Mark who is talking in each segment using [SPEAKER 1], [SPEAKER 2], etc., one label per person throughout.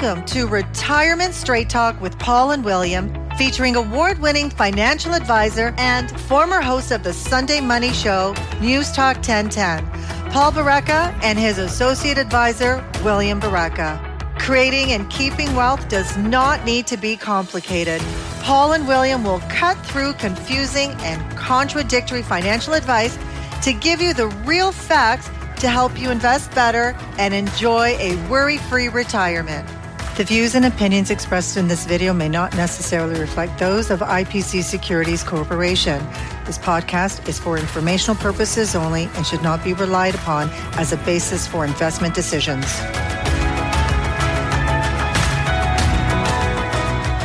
[SPEAKER 1] Welcome to Retirement Straight Talk with Paul and William, featuring award winning financial advisor and former host of the Sunday Money Show, News Talk 1010, Paul Baraka, and his associate advisor, William Baraka. Creating and keeping wealth does not need to be complicated. Paul and William will cut through confusing and contradictory financial advice to give you the real facts to help you invest better and enjoy a worry free retirement. The views and opinions expressed in this video may not necessarily reflect those of IPC Securities Corporation. This podcast is for informational purposes only and should not be relied upon as a basis for investment decisions.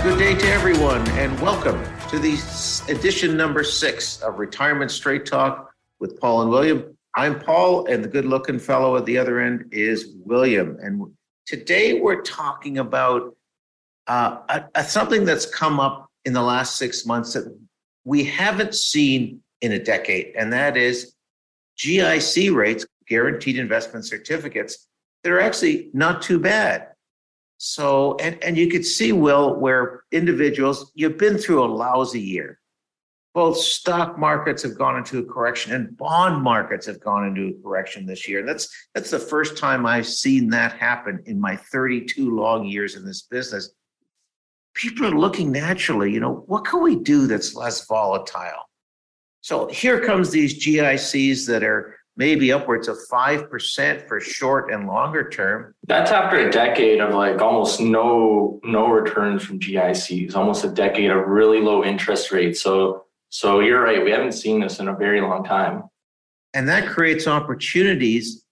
[SPEAKER 2] Good day to everyone, and welcome to the edition number six of Retirement Straight Talk with Paul and William. I'm Paul, and the good looking fellow at the other end is William. And today we're talking about uh, a, a, something that's come up in the last six months that we haven't seen in a decade, and that is GIC rates, guaranteed investment certificates, that are actually not too bad. So, and, and you could see, Will, where individuals, you've been through a lousy year both stock markets have gone into a correction and bond markets have gone into a correction this year. And that's that's the first time I've seen that happen in my 32 long years in this business. People are looking naturally, you know, what can we do that's less volatile? So here comes these GICs that are maybe upwards of 5% for short and longer term.
[SPEAKER 3] That's after a decade of like almost no no returns from GICs, almost a decade of really low interest rates. So so you're right. We haven't seen this in a very long time.
[SPEAKER 2] And that creates opportunities,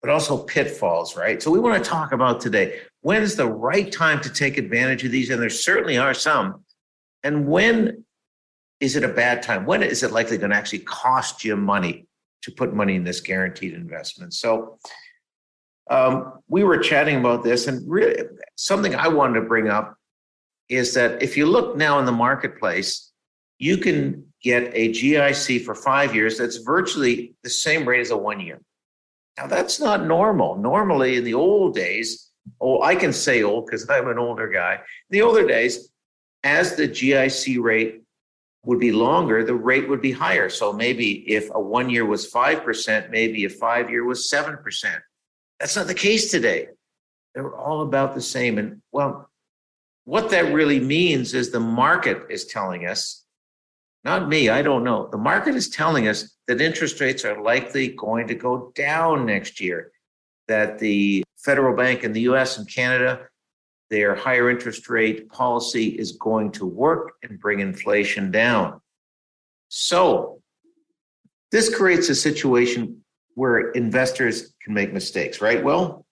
[SPEAKER 2] but also pitfalls, right? So we want to talk about today when is the right time to take advantage of these? And there certainly are some. And when is it a bad time? When is it likely going to actually cost you money to put money in this guaranteed investment? So um, we were chatting about this, and really something I wanted to bring up is that if you look now in the marketplace, you can get a GIC for five years that's virtually the same rate as a one year. Now, that's not normal. Normally, in the old days, oh, I can say old because I'm an older guy. In the older days, as the GIC rate would be longer, the rate would be higher. So maybe if a one year was 5%, maybe a five year was 7%. That's not the case today. They're all about the same. And well, what that really means is the market is telling us not me, I don't know. The market is telling us that interest rates are likely going to go down next year, that the federal bank in the US and Canada, their higher interest rate policy is going to work and bring inflation down. So, this creates a situation where investors can make mistakes, right? Well,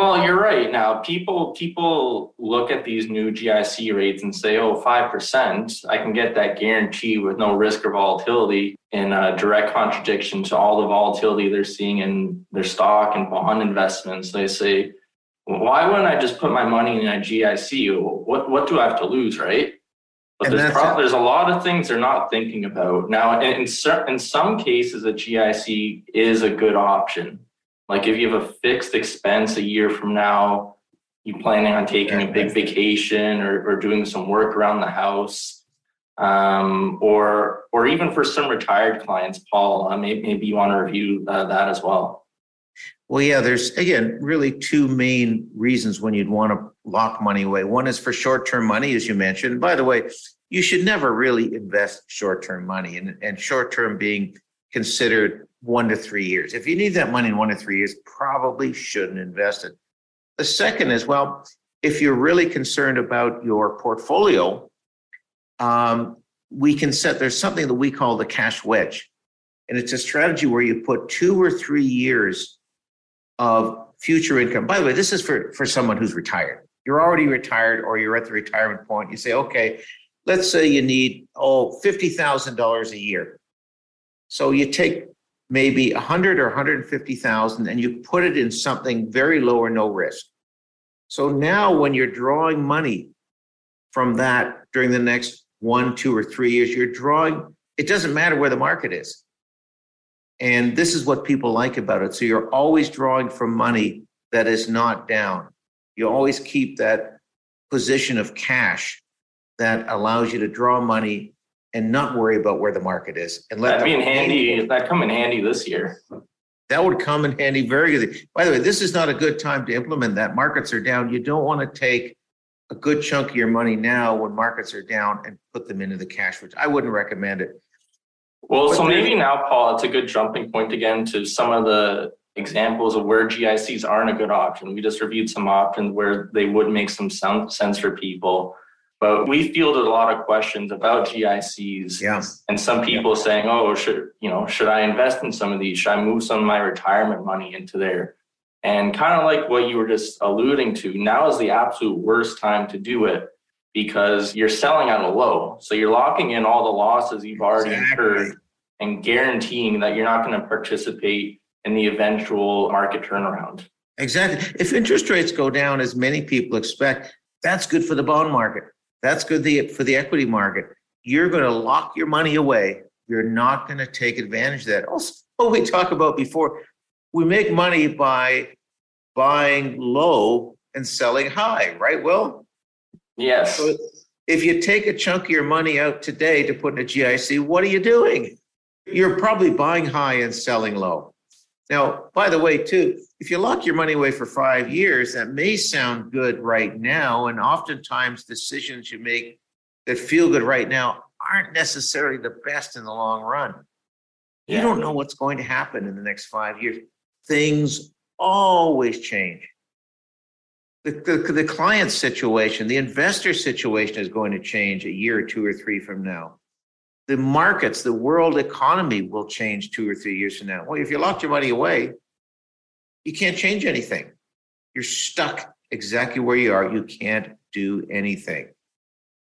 [SPEAKER 3] well, you're right. Now, people people look at these new GIC rates and say, "Oh, five percent, I can get that guarantee with no risk or volatility." In a direct contradiction to all the volatility they're seeing in their stock and bond investments, they say, "Why wouldn't I just put my money in a GIC? What what do I have to lose, right?" But there's, there's a lot of things they're not thinking about now. In, in, in some cases, a GIC is a good option like if you have a fixed expense a year from now, you planning on taking a big vacation or, or doing some work around the house, um, or or even for some retired clients, Paul, uh, maybe, maybe you want to review uh, that as well.
[SPEAKER 2] Well, yeah, there's again really two main reasons when you'd want to lock money away. One is for short term money, as you mentioned. By the way, you should never really invest short term money, and, and short term being considered one to three years. If you need that money in one to three years, probably shouldn't invest it. The second is, well, if you're really concerned about your portfolio, um, we can set, there's something that we call the cash wedge. And it's a strategy where you put two or three years of future income. By the way, this is for, for someone who's retired. You're already retired or you're at the retirement point. You say, okay, let's say you need, oh, $50,000 a year. So you take maybe 100 or 150,000 and you put it in something very low or no risk. So now when you're drawing money from that during the next one, two, or three years, you're drawing, it doesn't matter where the market is. And this is what people like about it. So you're always drawing from money that is not down. You always keep that position of cash that allows you to draw money and not worry about where the market is and
[SPEAKER 3] let that be in handy. That come in handy this year.
[SPEAKER 2] That would come in handy very good. By the way, this is not a good time to implement that. Markets are down. You don't want to take a good chunk of your money now when markets are down and put them into the cash, which I wouldn't recommend it.
[SPEAKER 3] Well, but so maybe now, Paul, it's a good jumping point again to some of the examples of where GICs aren't a good option. We just reviewed some options where they would make some sense for people. But we fielded a lot of questions about GICs.
[SPEAKER 2] Yeah.
[SPEAKER 3] And some people saying, oh, should you know, should I invest in some of these? Should I move some of my retirement money into there? And kind of like what you were just alluding to, now is the absolute worst time to do it because you're selling at a low. So you're locking in all the losses you've already exactly. incurred and guaranteeing that you're not going to participate in the eventual market turnaround.
[SPEAKER 2] Exactly. If interest rates go down, as many people expect, that's good for the bond market. That's good for the equity market. You're going to lock your money away. You're not going to take advantage of that. Also, what we talked about before, we make money by buying low and selling high, right? Well,
[SPEAKER 3] yes. So
[SPEAKER 2] if you take a chunk of your money out today to put in a GIC, what are you doing? You're probably buying high and selling low. Now, by the way, too, if you lock your money away for five years, that may sound good right now. And oftentimes, decisions you make that feel good right now aren't necessarily the best in the long run. Yeah. You don't know what's going to happen in the next five years. Things always change. The, the, the client situation, the investor situation is going to change a year or two or three from now the markets, the world economy will change two or three years from now. Well, if you locked your money away, you can't change anything. You're stuck exactly where you are. You can't do anything.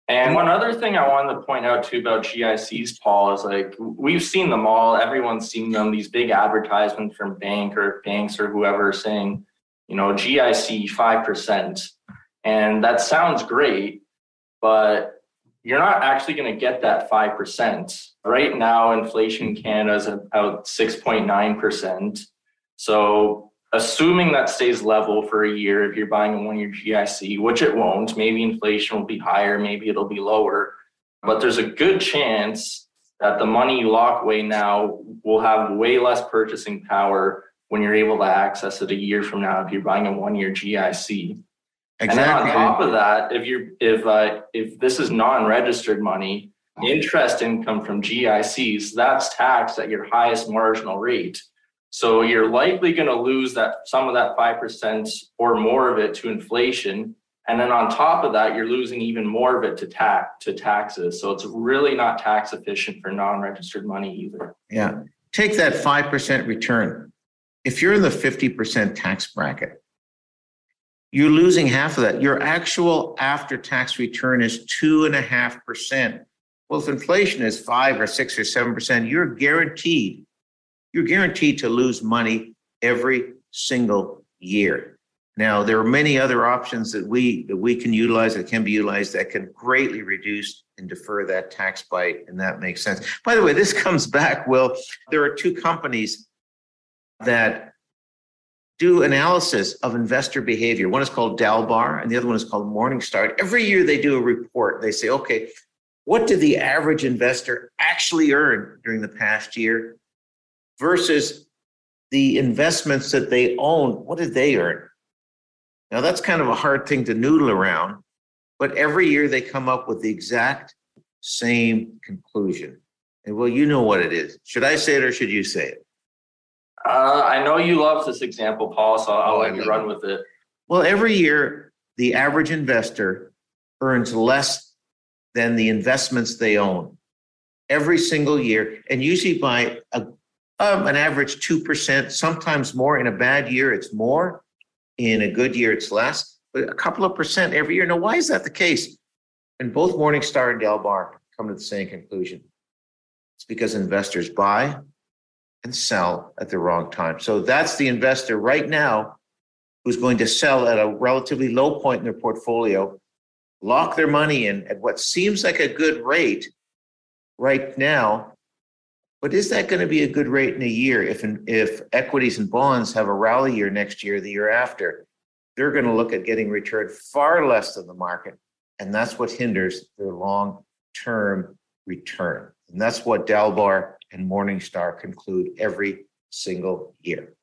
[SPEAKER 3] And one other thing I wanted to point out too about GICs, Paul, is like we've seen them all. Everyone's seen them. These big advertisements from bank or banks or whoever saying, you know, GIC five percent, and that sounds great, but you're not actually going to get that 5%. Right now, inflation in Canada is about 6.9%. So, assuming that stays level for a year, if you're buying a one year GIC, which it won't, maybe inflation will be higher, maybe it'll be lower. But there's a good chance that the money you lock away now will have way less purchasing power when you're able to access it a year from now if you're buying a one year GIC. Exactly. And then on top of that, if you're if uh, if this is non-registered money, interest income from GICs, that's taxed at your highest marginal rate. So you're likely going to lose that some of that five percent or more of it to inflation, and then on top of that, you're losing even more of it to tax to taxes. So it's really not tax efficient for non-registered money either.
[SPEAKER 2] Yeah, take that five percent return. If you're in the fifty percent tax bracket, you're losing half of that. Your actual after tax return is two and a half percent. Well, if inflation is five or six or seven percent, you're guaranteed, you're guaranteed to lose money every single year. Now, there are many other options that we that we can utilize that can be utilized that can greatly reduce and defer that tax bite, and that makes sense. By the way, this comes back. Will there are two companies that do analysis of investor behavior. One is called Dalbar and the other one is called Morningstar. Every year they do a report. They say, okay, what did the average investor actually earn during the past year versus the investments that they own? What did they earn? Now, that's kind of a hard thing to noodle around, but every year they come up with the exact same conclusion. And well, you know what it is. Should I say it or should you say it?
[SPEAKER 3] Uh, I know you love this example, Paul, so I'll oh, let you run with it.
[SPEAKER 2] Well, every year, the average investor earns less than the investments they own every single year, and usually by a, um, an average 2%, sometimes more. In a bad year, it's more. In a good year, it's less, but a couple of percent every year. Now, why is that the case? And both Morningstar and Dalbar come to the same conclusion. It's because investors buy and sell at the wrong time. So that's the investor right now who's going to sell at a relatively low point in their portfolio, lock their money in at what seems like a good rate right now. But is that going to be a good rate in a year if if equities and bonds have a rally year next year, the year after? they're going to look at getting returned far less than the market. And that's what hinders their long term return. And that's what Dalbar and Morningstar conclude every single year.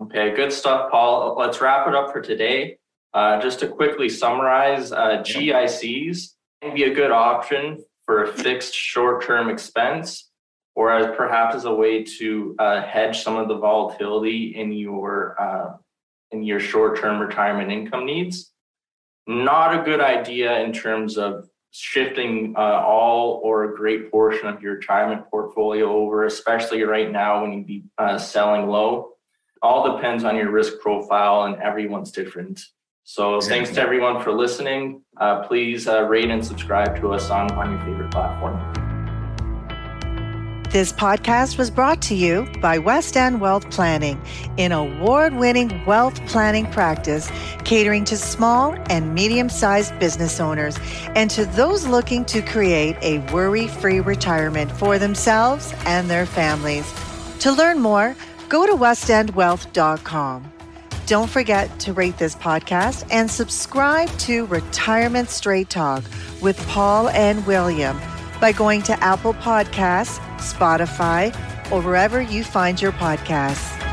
[SPEAKER 3] Okay, good stuff, Paul. Let's wrap it up for today. Uh, just to quickly summarize, uh, GICs can be a good option for a fixed short-term expense, or as perhaps as a way to uh, hedge some of the volatility in your uh, in your short-term retirement income needs. Not a good idea in terms of shifting uh, all or a great portion of your retirement portfolio over, especially right now when you'd be uh, selling low. All depends on your risk profile, and everyone's different. So, thanks to everyone for listening. Uh, please uh, rate and subscribe to us on, on your favorite platform.
[SPEAKER 1] This podcast was brought to you by West End Wealth Planning, an award winning wealth planning practice catering to small and medium sized business owners and to those looking to create a worry free retirement for themselves and their families. To learn more, go to westendwealth.com. Don't forget to rate this podcast and subscribe to Retirement Straight Talk with Paul and William by going to Apple Podcasts Spotify, or wherever you find your podcasts.